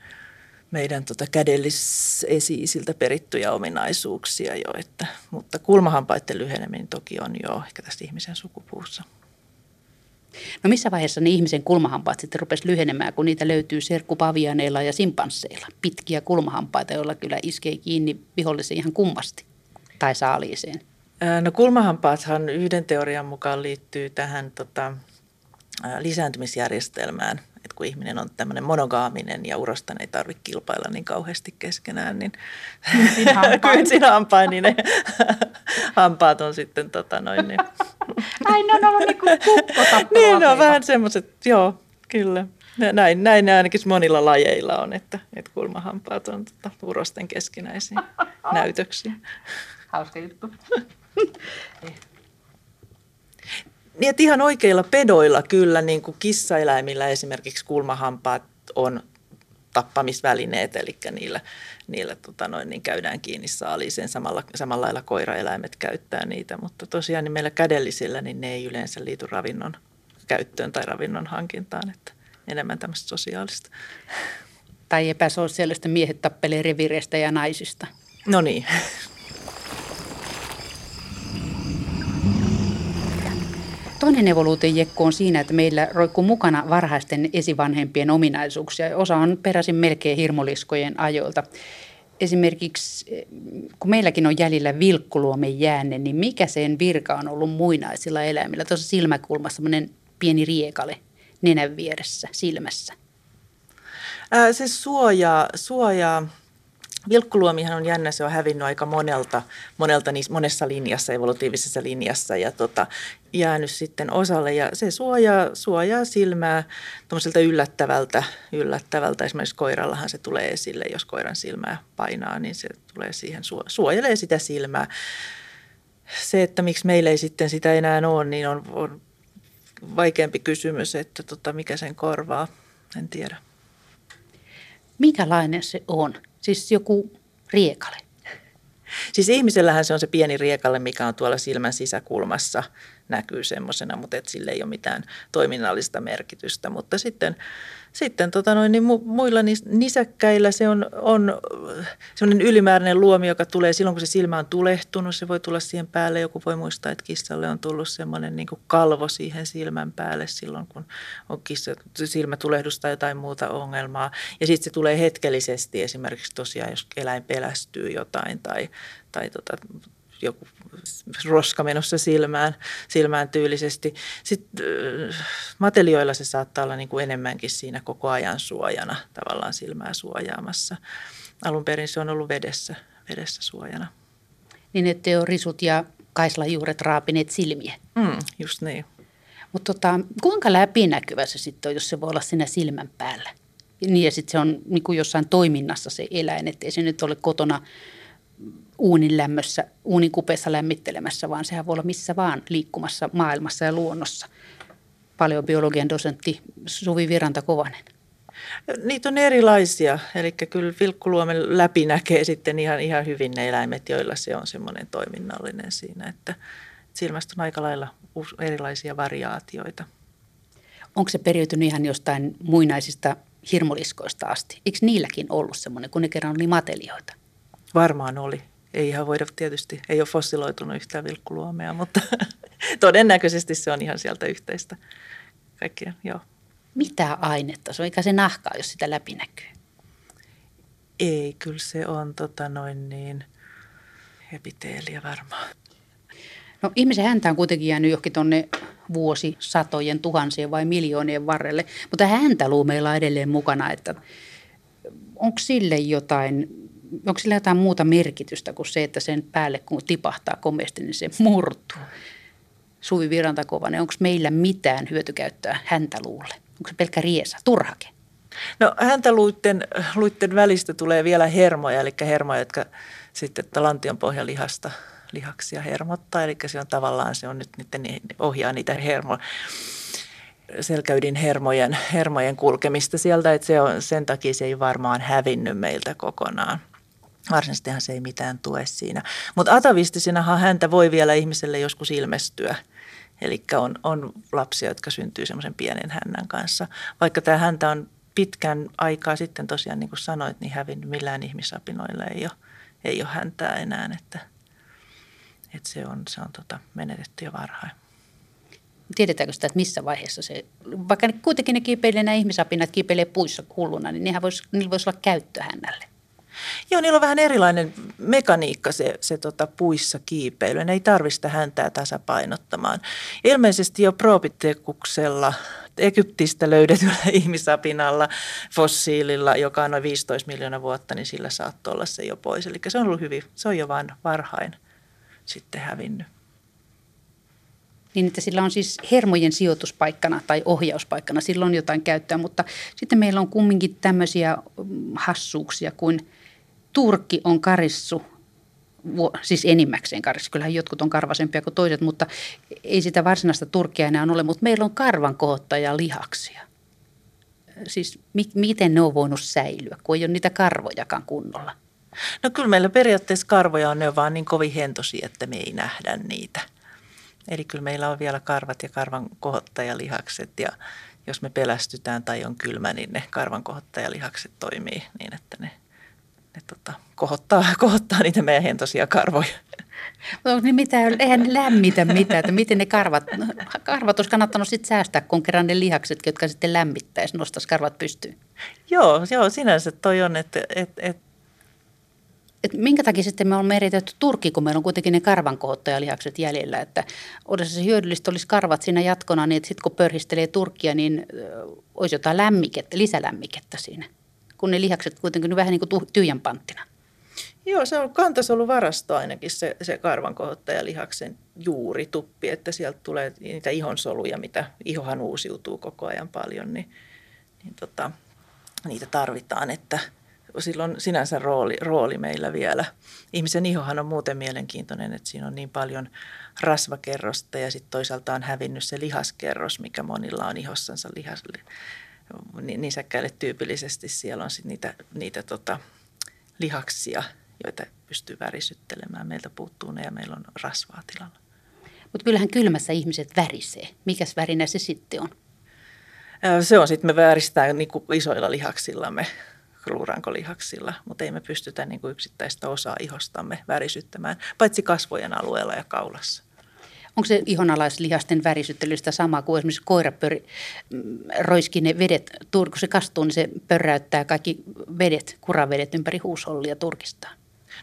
meidän tota kädellisesiisiltä perittyjä ominaisuuksia jo, että, mutta kulmahampaiden lyheneminen toki on jo ehkä tästä ihmisen sukupuussa. No missä vaiheessa ne ihmisen kulmahampaat sitten rupesi lyhenemään, kun niitä löytyy serkkupavianeilla ja simpansseilla? Pitkiä kulmahampaita, joilla kyllä iskee kiinni vihollisen ihan kummasti tai saaliiseen. No kulmahampaathan yhden teorian mukaan liittyy tähän tota, lisääntymisjärjestelmään. Että kun ihminen on tämmöinen monogaaminen ja urasta ei tarvitse kilpailla niin kauheasti keskenään, niin kynsin hampain, niin ne hampaat on sitten tota noin. Niin. Ai ne on ollut niin kuin Niin, no vähän semmoiset, joo, kyllä. Näin, näin ainakin monilla lajeilla on, että, että kulmahampaat on tota, urosten keskinäisiä näytöksiä. Hauska juttu. Niin, että ihan oikeilla pedoilla kyllä, niin kuin kissaeläimillä esimerkiksi kulmahampaat on tappamisvälineet, eli niillä, niillä tota noin, niin käydään kiinni saaliiseen. Samalla, samalla lailla koiraeläimet käyttää niitä, mutta tosiaan niin meillä kädellisillä niin ne ei yleensä liity ravinnon käyttöön tai ravinnon hankintaan, että enemmän tämmöistä sosiaalista. Tai epäsosiaalista miehet tappelee revireistä ja naisista. No niin. Toinen evoluution jekku on siinä, että meillä roikkuu mukana varhaisten esivanhempien ominaisuuksia. Osa on peräisin melkein hirmoliskojen ajoilta. Esimerkiksi kun meilläkin on jäljellä vilkkuluomen jäänne, niin mikä sen virka on ollut muinaisilla eläimillä? Tuossa silmäkulmassa semmoinen pieni riekale nenän vieressä, silmässä. Ää, se suojaa, suojaa Vilkkuluomihan on jännä, se on hävinnyt aika monelta, monelta niissä, monessa linjassa, evolutiivisessa linjassa ja tota, jäänyt sitten osalle. Ja se suojaa, suojaa silmää tuommoiselta yllättävältä, yllättävältä. Esimerkiksi koirallahan se tulee esille, jos koiran silmää painaa, niin se tulee siihen, suojelee sitä silmää. Se, että miksi meillä ei sitten sitä enää ole, niin on, on vaikeampi kysymys, että tota, mikä sen korvaa, en tiedä. Mikälainen se on? Siis joku riekale. Siis ihmisellähän se on se pieni riekalle, mikä on tuolla silmän sisäkulmassa, näkyy semmoisena, mutta et sille ei ole mitään toiminnallista merkitystä. Mutta sitten sitten tota noin, niin muilla nisäkkäillä se on, on sellainen ylimääräinen luomi, joka tulee silloin, kun se silmä on tulehtunut. Se voi tulla siihen päälle. Joku voi muistaa, että kissalle on tullut semmoinen niin kalvo siihen silmän päälle silloin, kun on kissa, silmätulehdus tai jotain muuta ongelmaa. Ja sitten se tulee hetkellisesti esimerkiksi tosiaan, jos eläin pelästyy jotain tai, tai tota, joku roska menossa silmään, silmään tyylisesti. Sitten matelioilla se saattaa olla niin kuin enemmänkin siinä koko ajan suojana, tavallaan silmää suojaamassa. Alun perin se on ollut vedessä, vedessä suojana. Niin, että on risut ja kaislajuuret raapineet silmiä. Mm, just niin. Mutta tota, kuinka läpinäkyvä se sitten on, jos se voi olla siinä silmän päällä? Niin ja sitten se on niin kuin jossain toiminnassa se eläin, ettei se nyt ole kotona uunin lämmössä, uunin kupeessa lämmittelemässä, vaan sehän voi olla missä vaan liikkumassa maailmassa ja luonnossa. Paljon biologian dosentti Suvi Viranta Kovanen. Niitä on erilaisia, eli kyllä vilkkuluomen läpi näkee sitten ihan, ihan hyvin ne eläimet, joilla se on semmoinen toiminnallinen siinä, että silmästä on aika lailla erilaisia variaatioita. Onko se periytynyt ihan jostain muinaisista hirmoliskoista asti? Eikö niilläkin ollut semmoinen, kun ne kerran oli matelioita? Varmaan oli ei ihan voida tietysti, ei ole fossiloitunut yhtään vilkkuluomea, mutta todennäköisesti se on ihan sieltä yhteistä kaikkien, joo. Mitä ainetta se on? Se nahkaa, jos sitä läpi näkyy? Ei, kyllä se on tota noin niin, epiteeliä varmaan. No ihmisen häntä on kuitenkin jäänyt johonkin tuonne vuosi satojen, tuhansien vai miljoonien varrelle, mutta häntä meillä on edelleen mukana, että onko sille jotain onko sillä jotain muuta merkitystä kuin se, että sen päälle kun tipahtaa komeasti, niin se murtuu? Suvi Virantakovanen, onko meillä mitään hyötykäyttöä häntäluulle? Onko se pelkkä riesa, turhake? No häntäluitten luitten välistä tulee vielä hermoja, eli hermoja, jotka sitten lantion pohjalihasta lihaksia hermottaa. Eli se on tavallaan, se on nyt niiden, ohjaa niitä hermoja selkäydin hermojen, hermojen kulkemista sieltä, että se on, sen takia se ei varmaan hävinnyt meiltä kokonaan varsinaisestihan se ei mitään tue siinä. Mutta atavistisinahan häntä voi vielä ihmiselle joskus ilmestyä. Eli on, on lapsia, jotka syntyy semmoisen pienen hännän kanssa. Vaikka tämä häntä on pitkän aikaa sitten tosiaan, niin kuin sanoit, niin hävinnyt millään ihmisapinoilla ei ole, ei ole häntää enää, että, että se on, se on tota, menetetty jo varhain. Tiedetäänkö sitä, että missä vaiheessa se, vaikka ne, kuitenkin ne kiipeilee nämä ihmisapinat, kiipeilee puissa hulluna, niin nehän vois, niillä voisi olla käyttö hännälle. Joo, niillä on vähän erilainen mekaniikka se, se tota puissa kiipeily. Ne ei tarvista häntää tasapainottamaan. Ilmeisesti jo Probitekuksella Egyptistä löydetyllä ihmisapinalla, fossiililla, joka on noin 15 miljoonaa vuotta, niin sillä saattoi olla se jo pois. Eli se on ollut hyvin, se on jo vain varhain sitten hävinnyt. Niin, että sillä on siis hermojen sijoituspaikkana tai ohjauspaikkana, sillä on jotain käyttöä, mutta sitten meillä on kumminkin tämmöisiä mm, hassuuksia kuin Turkki on karissu siis enimmäkseen karissu. Kyllähän jotkut on karvasempia kuin toiset, mutta ei sitä varsinaista turkkia enää ole. Mutta meillä on karvan kohottaja lihaksia. Siis mi- miten ne on voinut säilyä, kun ei ole niitä karvojakaan kunnolla? No kyllä meillä periaatteessa karvoja on, ne on vaan niin kovin hentosia, että me ei nähdä niitä. Eli kyllä meillä on vielä karvat ja karvan kohottajalihakset ja jos me pelästytään tai on kylmä, niin ne karvan kohottajalihakset toimii niin, että ne, ne tota, kohottaa, kohottaa niitä meidän hentosia karvoja. No niin mitä, eihän ne lämmitä mitään, että miten ne karvat, karvat olisi kannattanut sitten säästää, kun kerran ne lihakset, jotka sitten lämmittäisi, nostaisi karvat pystyyn. Joo, joo sinänsä toi on, että, että, että et minkä takia sitten me on meritetty Turkki, kun meillä on kuitenkin ne karvankohottajalihakset jäljellä, että olisi se hyödyllistä olisi karvat siinä jatkona, niin että sitten kun pörhistelee Turkkia, niin olisi jotain lämmikettä, lisälämmikettä siinä, kun ne lihakset kuitenkin vähän niin kuin tyhjän panttina. Joo, se on kantasoluvarasto ainakin se, se karvankohottajalihaksen juuri tuppi, että sieltä tulee niitä ihonsoluja, mitä ihohan uusiutuu koko ajan paljon, niin, niin tota, niitä tarvitaan, että – silloin sinänsä rooli, rooli meillä vielä. Ihmisen ihohan on muuten mielenkiintoinen, että siinä on niin paljon rasvakerrosta ja sitten toisaalta on hävinnyt se lihaskerros, mikä monilla on ihossansa lihas, nisäkkäille tyypillisesti siellä on sit niitä, niitä tota, lihaksia, joita pystyy värisyttelemään. Meiltä puuttuu ne ja meillä on rasvaa tilalla. Mutta kyllähän kylmässä ihmiset värisee. Mikäs värinä se sitten on? Se on sitten, me vääristään niin isoilla lihaksillamme luurankolihaksilla, mutta ei me pystytä niin kuin yksittäistä osaa ihostamme värisyttämään, paitsi kasvojen alueella ja kaulassa. Onko se ihonalaislihasten värisyttelystä sama kuin esimerkiksi koira pöri, mm, roiski ne vedet, kun se kastuu, niin se pörräyttää kaikki vedet, kuravedet ympäri huushollia turkistaan?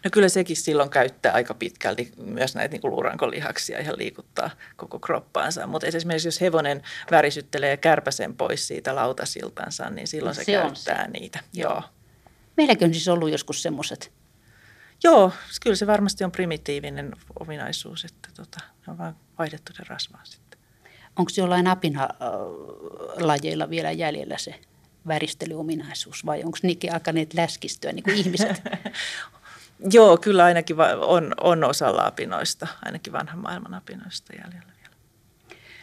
No kyllä sekin silloin käyttää aika pitkälti myös näitä niin luurankolihaksia ihan liikuttaa koko kroppaansa. Mutta esimerkiksi jos hevonen värisyttelee kärpäsen pois siitä lautasiltansa, niin silloin se, se käyttää se. niitä. Joo. Meilläkin on siis ollut joskus semmoiset. Joo, kyllä se varmasti on primitiivinen ominaisuus, että tota, on vain vaihdettu se rasvaa sitten. Onko jollain apinalajeilla vielä jäljellä se väristelyominaisuus vai onko niinkin alkaneet läskistyä niin kuin ihmiset? Joo, kyllä ainakin on, on osalla apinoista, ainakin vanhan maailman apinoista jäljellä.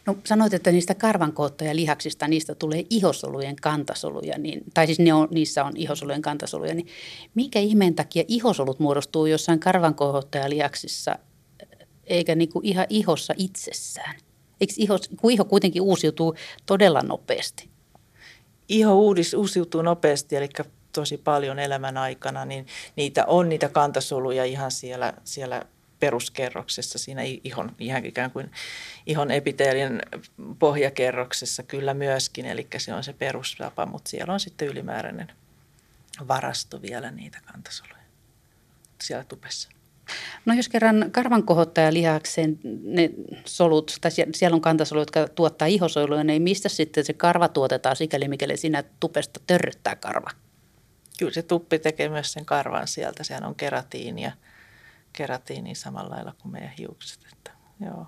No sanoit, että niistä karvankoottoja lihaksista, niistä tulee ihosolujen kantasoluja, niin, tai siis ne on, niissä on ihosolujen kantasoluja, niin mikä ihmeen takia ihosolut muodostuu jossain lihaksissa, eikä niin kuin ihan ihossa itsessään? Eikö iho, kun iho kuitenkin uusiutuu todella nopeasti? Iho uudis, uusiutuu nopeasti, eli tosi paljon elämän aikana, niin niitä on niitä kantasoluja ihan siellä, siellä peruskerroksessa, siinä ihon, ihan ikään kuin ihon epiteelin pohjakerroksessa kyllä myöskin, eli se on se perustapa, mutta siellä on sitten ylimääräinen varasto vielä niitä kantasoluja siellä tupessa. No jos kerran karvankohottaja lihakseen ne solut, tai siellä on kantasolut, jotka tuottaa ihosoluja, niin mistä sitten se karva tuotetaan sikäli, mikäli siinä tupesta törryttää karva? kyllä se tuppi tekee myös sen karvan sieltä. Sehän on keratiinia, keratiini samalla lailla kuin meidän hiukset. Että, joo.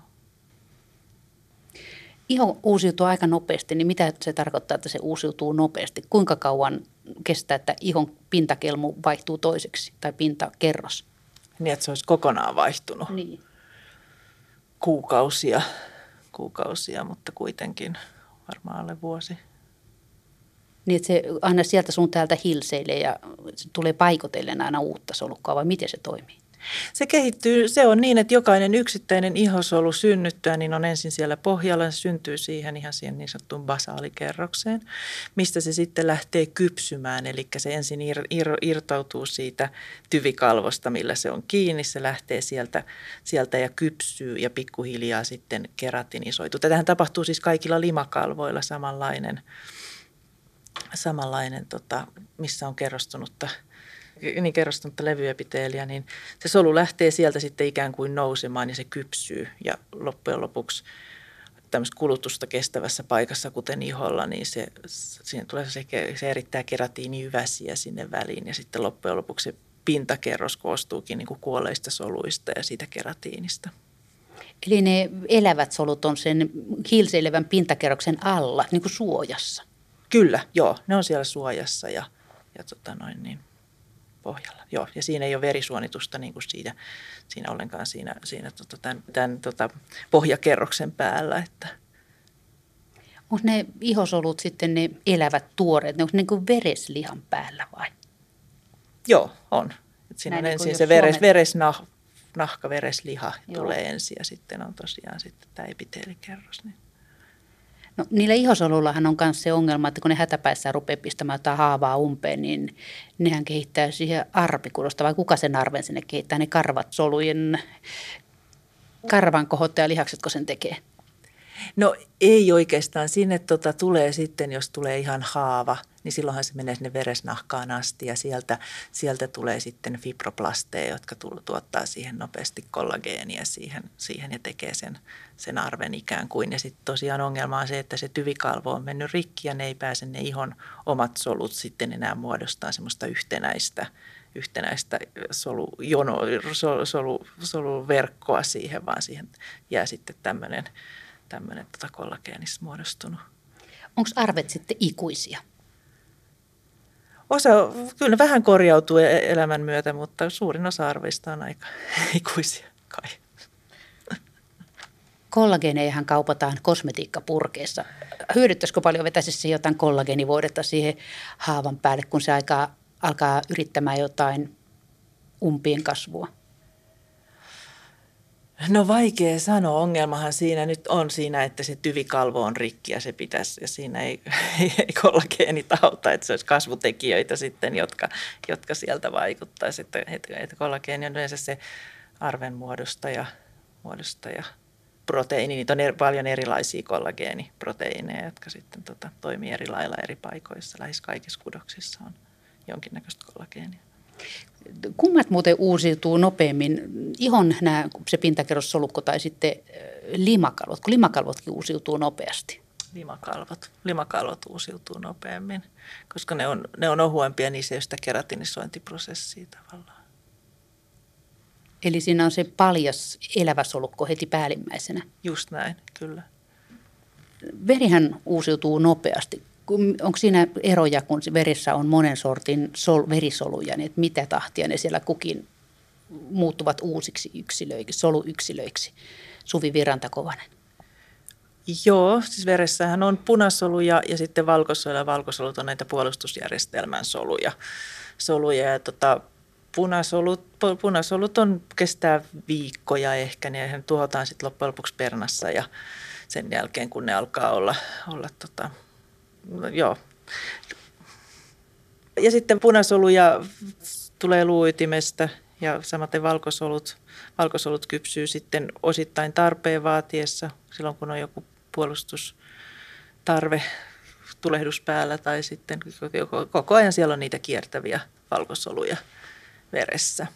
Iho uusiutuu aika nopeasti, niin mitä se tarkoittaa, että se uusiutuu nopeasti? Kuinka kauan kestää, että ihon pintakelmu vaihtuu toiseksi tai pintakerros? Niin, että se olisi kokonaan vaihtunut. Niin. Kuukausia, kuukausia, mutta kuitenkin varmaan alle vuosi. Niin, että se aina sieltä sun täältä hilseilee ja se tulee paikotellen aina uutta solukkaa, vai miten se toimii? Se kehittyy, se on niin, että jokainen yksittäinen ihosolu synnyttää, niin on ensin siellä pohjalla, se syntyy siihen ihan siihen niin sanottuun basaalikerrokseen, mistä se sitten lähtee kypsymään. Eli se ensin ir, ir, irtautuu siitä tyvikalvosta, millä se on kiinni, se lähtee sieltä, sieltä ja kypsyy ja pikkuhiljaa sitten keratinisoituu. Tätähän tapahtuu siis kaikilla limakalvoilla samanlainen, samanlainen tota, missä on kerrostunutta – niin kerrostunutta levyepiteeliä, niin se solu lähtee sieltä sitten ikään kuin nousemaan ja se kypsyy. Ja loppujen lopuksi tämmöistä kulutusta kestävässä paikassa, kuten iholla, niin se, siihen tulee se, se erittää keratiiniyväsiä sinne väliin ja sitten loppujen lopuksi se pintakerros koostuukin niin kuin kuolleista soluista ja siitä keratiinista. Eli ne elävät solut on sen hiilseilevän pintakerroksen alla, niin kuin suojassa? Kyllä, joo. Ne on siellä suojassa ja, ja tota noin niin pohjalla. Joo, ja siinä ei ole verisuonitusta niin kuin siinä, siinä ollenkaan siinä, siinä tota, tämän, tämän tota, pohjakerroksen päällä. Että. Onko ne ihosolut sitten ne elävät tuoreet, ne onko ne niin kuin vereslihan päällä vai? Joo, on. Et siinä Näin on niin ensin se veres, Suomen... veresnah, nahka, veresliha Joo. tulee ensin ja sitten on tosiaan sitten tämä epiteelikerros. Niin. No, niillä ihosolullahan on myös se ongelma, että kun ne hätäpäissä rupeaa pistämään jotain haavaa umpeen, niin nehän kehittää siihen arpikudosta, vai kuka sen arven sinne kehittää, ne karvat solujen, karvan kohottajalihaksetko sen tekee? No ei oikeastaan. Sinne tota, tulee sitten, jos tulee ihan haava, niin silloinhan se menee sinne veresnahkaan asti ja sieltä, sieltä tulee sitten fibroplasteja, jotka tuottaa siihen nopeasti kollageenia siihen, siihen ja tekee sen, sen arven ikään kuin. Ja sitten tosiaan ongelma on se, että se tyvikalvo on mennyt rikki ja ne ei pääse ne ihon omat solut sitten enää muodostaa semmoista yhtenäistä yhtenäistä solu, jono, solu, solu, soluverkkoa siihen, vaan siihen jää sitten tämmöinen tämmöinen tota kollageenissa muodostunut. Onko arvet sitten ikuisia? Osa, kyllä vähän korjautuu e- elämän myötä, mutta suurin osa arveista on aika ikuisia kai. Kollageeneihän kaupataan kosmetiikkapurkeissa. Hyödyttäisikö paljon vetäisi se jotain kollageenivoidetta siihen haavan päälle, kun se aika, alkaa yrittämään jotain umpien kasvua? No vaikea sanoa. Ongelmahan siinä nyt on siinä, että se tyvikalvo on rikki ja se pitäisi, ja siinä ei, ei, ei kollageenit auta, että se olisi kasvutekijöitä sitten, jotka, jotka sieltä vaikuttaisi. Että, että, että kollageeni on yleensä se arven muodostaja, muodostaja proteiini. Niitä on er, paljon erilaisia kollageeniproteiineja, jotka sitten tota, toimii eri lailla eri paikoissa. Lähes kaikissa kudoksissa on jonkinnäköistä kollageenia. Kummat muuten uusiutuu nopeammin? Ihon nämä, se pintakerrossolukko tai sitten limakalvot, kun limakalvotkin uusiutuu nopeasti? Limakalvot. Limakalvot uusiutuu nopeammin, koska ne on, ne on ohuempia, niin se ei sitä keratinisointiprosessia tavallaan. Eli siinä on se paljas elävä solukko heti päällimmäisenä? Just näin, kyllä. Verihän uusiutuu nopeasti onko siinä eroja, kun verissä on monen sortin sol, verisoluja, niin että mitä tahtia ne siellä kukin muuttuvat uusiksi yksilöiksi, soluyksilöiksi? Suvi Viranta-Kovanen. Joo, siis veressähän on punasoluja ja sitten valkosoluja. Valkosolut on näitä puolustusjärjestelmän soluja. soluja ja tota, punasolut, punasolut on, kestää viikkoja ehkä, niin ne tuhotaan sitten loppujen lopuksi pernassa ja sen jälkeen kun ne alkaa olla, olla tota, joo. Ja sitten punasoluja tulee luuytimestä ja samaten valkosolut, valkosolut kypsyy sitten osittain tarpeen vaatiessa silloin, kun on joku puolustustarve tulehdus päällä tai sitten koko ajan siellä on niitä kiertäviä valkosoluja veressä.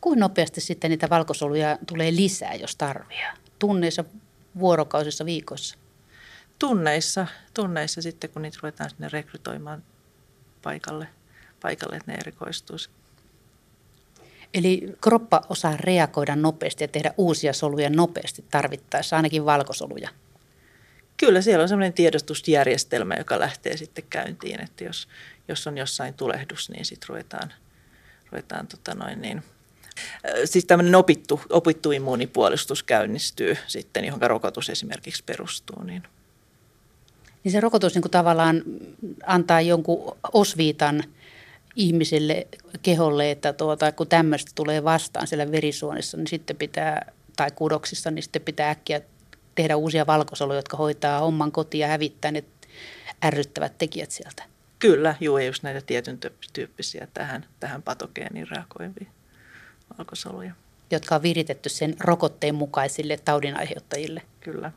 Kuinka nopeasti sitten niitä valkosoluja tulee lisää, jos tarvii? Tunneissa, vuorokausissa, viikoissa? Tunneissa, tunneissa sitten, kun niitä ruvetaan sinne rekrytoimaan paikalle, paikalle että ne erikoistuisi. Eli kroppa osaa reagoida nopeasti ja tehdä uusia soluja nopeasti tarvittaessa, ainakin valkosoluja. Kyllä, siellä on sellainen tiedostusjärjestelmä, joka lähtee sitten käyntiin, että jos, jos on jossain tulehdus, niin sitten ruvetaan, ruvetaan tota noin niin, Siis tämmöinen opittu, opittu immuunipuolustus käynnistyy sitten, johon rokotus esimerkiksi perustuu. Niin Niin se rokotus niin kuin tavallaan antaa jonkun osviitan ihmiselle, keholle, että tuota, kun tämmöistä tulee vastaan siellä verisuonissa, niin sitten pitää, tai kudoksissa, niin sitten pitää äkkiä tehdä uusia valkosoluja, jotka hoitaa homman kotiin ja hävittää ne ärryttävät tekijät sieltä. Kyllä, juu, just näitä tietyn tyyppisiä tähän, tähän patogeeniin reagoivia valkosoluja. Jotka on viritetty sen rokotteen mukaisille taudinaiheuttajille. Kyllä.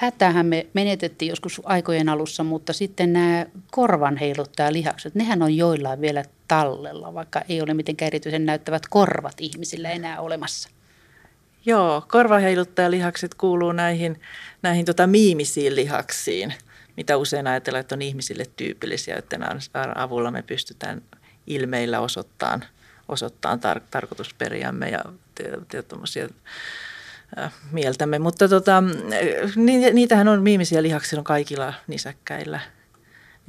Hätähän me menetettiin joskus aikojen alussa, mutta sitten nämä korvan lihakset, nehän on joillain vielä tallella, vaikka ei ole mitenkään erityisen näyttävät korvat ihmisillä enää olemassa. Joo, korvaheiluttajalihakset kuuluu näihin, näihin tota miimisiin lihaksiin, mitä usein ajatellaan, että on ihmisille tyypillisiä, joiden avulla me pystytään ilmeillä osoittamaan, osoittamaan tar- tarkoitusperiämme ja tuommoisia äh, mieltämme. Mutta tota, niitähän on miimisiä lihaksia on kaikilla nisäkkäillä –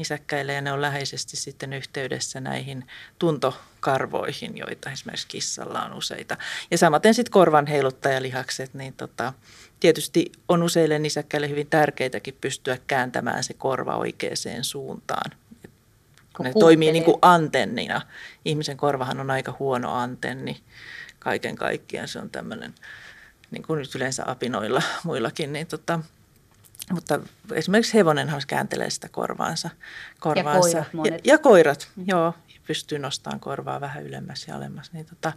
nisäkkäille ja ne on läheisesti sitten yhteydessä näihin tuntokarvoihin, joita esimerkiksi kissalla on useita. Ja samaten sitten korvan heiluttajalihakset, niin tota, tietysti on useille nisäkkäille hyvin tärkeitäkin pystyä kääntämään se korva oikeaan suuntaan. Kun ne toimii niin kuin antennina. Ihmisen korvahan on aika huono antenni kaiken kaikkiaan. Se on tämmöinen, niin kuin nyt yleensä apinoilla muillakin, niin tota, mutta esimerkiksi hevonenhan kääntelee sitä korvaansa. korvaansa. Ja koirat monet. Ja, ja koirat, mm. joo, pystyy nostamaan korvaa vähän ylemmäs ja alemmas. Niin tota,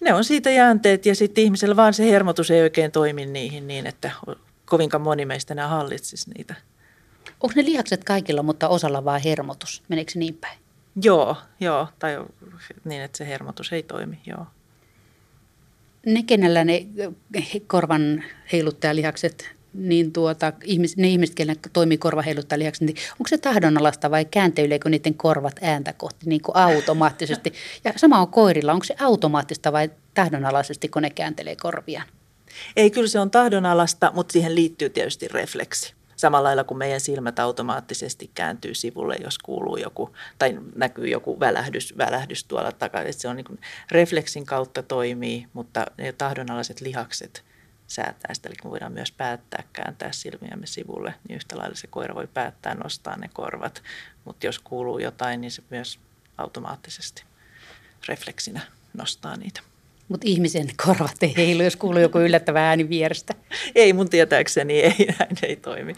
ne on siitä jäänteet ja sitten ihmisellä vaan se hermotus ei oikein toimi niihin niin, että kovinkaan moni meistä enää hallitsisi niitä. Onko ne lihakset kaikilla, mutta osalla vaan hermotus? Meneekö se niin päin? Joo, joo. Tai niin, että se hermotus ei toimi, joo. Ne, kenellä ne korvan heiluttajalihakset niin tuota, ihmis, ne ihmiset, kenen toimii korvaheiluttaa lihaksi, niin onko se tahdonalasta vai käänteileekö niiden korvat ääntä kohti niin kuin automaattisesti? Ja sama on koirilla, onko se automaattista vai tahdonalaisesti, kun ne kääntelee korviaan? Ei, kyllä se on tahdonalasta, mutta siihen liittyy tietysti refleksi. Samalla lailla kuin meidän silmät automaattisesti kääntyy sivulle, jos kuuluu joku tai näkyy joku välähdys, välähdys tuolla takana. se on niin kuin, refleksin kautta toimii, mutta ne tahdonalaiset lihakset – säätää sitä. Eli me voidaan myös päättää kääntää silmiämme sivulle, niin yhtä lailla se koira voi päättää nostaa ne korvat. Mutta jos kuuluu jotain, niin se myös automaattisesti refleksinä nostaa niitä. Mutta ihmisen korvat ei heilu, jos kuuluu joku yllättävä ääni vierestä. ei, mun tietääkseni ei, näin ei toimi.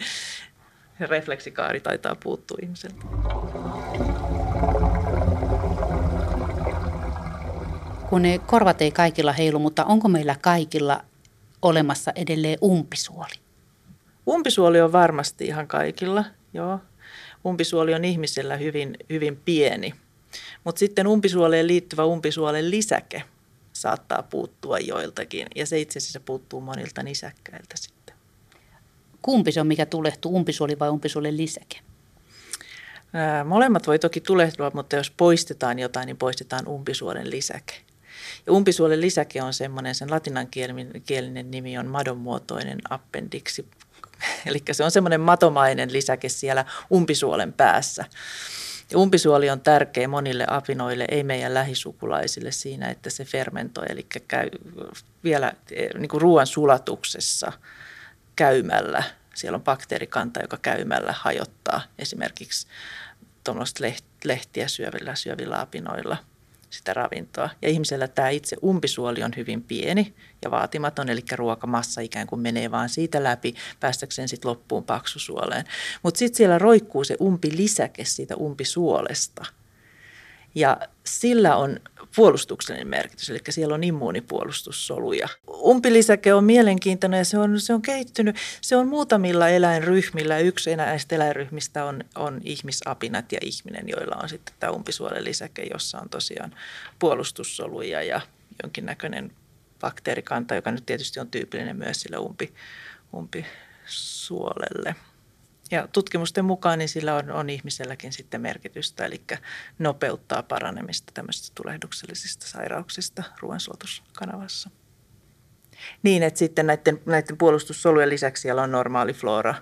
Refleksikaari taitaa puuttua ihmiseltä. Kun ne korvat ei kaikilla heilu, mutta onko meillä kaikilla olemassa edelleen umpisuoli? Umpisuoli on varmasti ihan kaikilla, joo. Umpisuoli on ihmisellä hyvin, hyvin pieni. Mutta sitten umpisuoleen liittyvä umpisuolen lisäke saattaa puuttua joiltakin. Ja se itse asiassa puuttuu monilta nisäkkäiltä sitten. Kumpi se on, mikä tulehtuu, umpisuoli vai umpisuolen lisäke? molemmat voi toki tulehtua, mutta jos poistetaan jotain, niin poistetaan umpisuolen lisäke. Ja umpisuolen lisäke on semmoinen, sen latinankielinen nimi on madonmuotoinen appendiksi. Eli se on semmoinen matomainen lisäke siellä umpisuolen päässä. Ja umpisuoli on tärkeä monille apinoille, ei meidän lähisukulaisille siinä, että se fermentoi, eli käy vielä eh, niin ruoan sulatuksessa käymällä. Siellä on bakteerikanta, joka käymällä hajottaa esimerkiksi tuommoista lehtiä syövillä, syövillä apinoilla – sitä ravintoa. Ja ihmisellä tämä itse umpisuoli on hyvin pieni ja vaatimaton, eli ruokamassa ikään kuin menee vaan siitä läpi päästäkseen sitten loppuun paksusuoleen. Mutta sitten siellä roikkuu se umpilisäke siitä umpisuolesta. Ja sillä on puolustuksellinen merkitys, eli siellä on immuunipuolustussoluja. Umpilisäke on mielenkiintoinen ja se on, se on kehittynyt. Se on muutamilla eläinryhmillä. Yksi näistä eläinryhmistä on, on ihmisapinat ja ihminen, joilla on sitten tämä umpisuolen lisäke, jossa on tosiaan puolustussoluja ja jonkinnäköinen bakteerikanta, joka nyt tietysti on tyypillinen myös sille umpi, umpisuolelle. Ja tutkimusten mukaan niin sillä on, on ihmiselläkin sitten merkitystä, eli nopeuttaa paranemista tämmöisistä tulehduksellisista sairauksista ruoansuotuskanavassa. Niin, että sitten näiden, näiden puolustussolujen lisäksi siellä on normaali flora,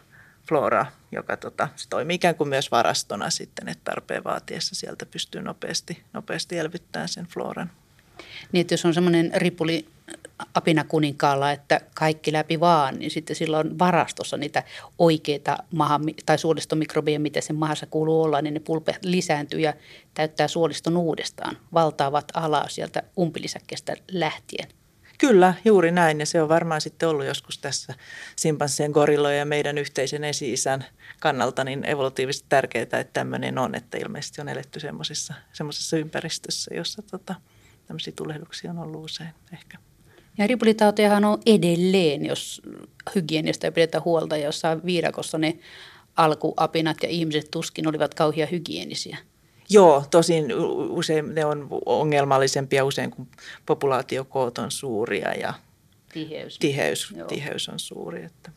flora joka tota, se toimii ikään kuin myös varastona sitten, että tarpeen vaatiessa sieltä pystyy nopeasti, nopeasti elvyttämään sen floran. Niin, että jos on semmoinen ripuli apinakuninkaalla, että kaikki läpi vaan, niin sitten sillä on varastossa niitä oikeita maha- tai suolistomikrobeja, mitä sen mahassa kuuluu olla, niin ne pulpe lisääntyy ja täyttää suoliston uudestaan. Valtaavat alaa sieltä umpilisäkkeestä lähtien. Kyllä, juuri näin. Ja se on varmaan sitten ollut joskus tässä simpanssien, gorillojen ja meidän yhteisen esi-isän kannalta niin evolutiivisesti tärkeää, että tämmöinen on, että ilmeisesti on eletty semmoisessa ympäristössä, jossa tota, tämmöisiä tulehduksia on ollut usein ehkä. Ja ripulitautejahan on edelleen, jos hygienistä ei pidetä huolta. Ja jossain viidakossa ne alkuapinat ja ihmiset tuskin olivat kauhean hygienisiä. Joo, tosin usein ne on ongelmallisempia usein, kun populaatiokoot on suuria ja tiheys, tiheys, tiheys on suuri. Että.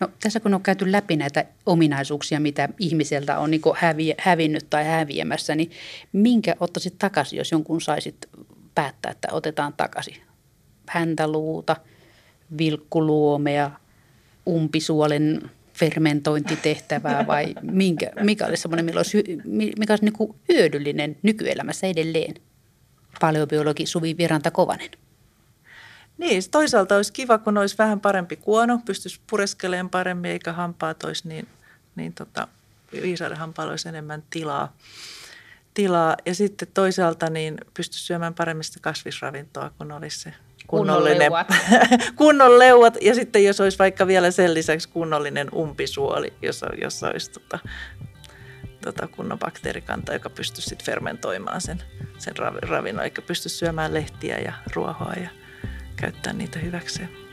No, tässä kun on käyty läpi näitä ominaisuuksia, mitä ihmiseltä on niin hävi, hävinnyt tai häviämässä, niin minkä ottaisit takaisin, jos jonkun saisit päättää, että otetaan takaisin? Häntäluuta, vilkkuluomea, umpisuolen fermentointitehtävää vai minkä, mikä olisi semmoinen, mikä olisi, mikä olisi niin hyödyllinen nykyelämässä edelleen? Paleobiologi Suvi Viranta Kovanen. Niin, toisaalta olisi kiva, kun olisi vähän parempi kuono, pystyisi pureskelemaan paremmin eikä hampaat olisi niin, niin tota, viisauden hampailla olisi enemmän tilaa. Tilaa. Ja sitten toisaalta niin pystyisi syömään paremmin sitä kasvisravintoa, kun olisi se kunnollinen, kunnon leuat. Ja sitten jos olisi vaikka vielä sen lisäksi kunnollinen umpisuoli, jossa, jossa olisi tota, tota kunnon bakteerikanta, joka pystyisi sitten fermentoimaan sen, sen ravinnon, eikä pysty syömään lehtiä ja ruohoa ja käyttää niitä hyväkseen.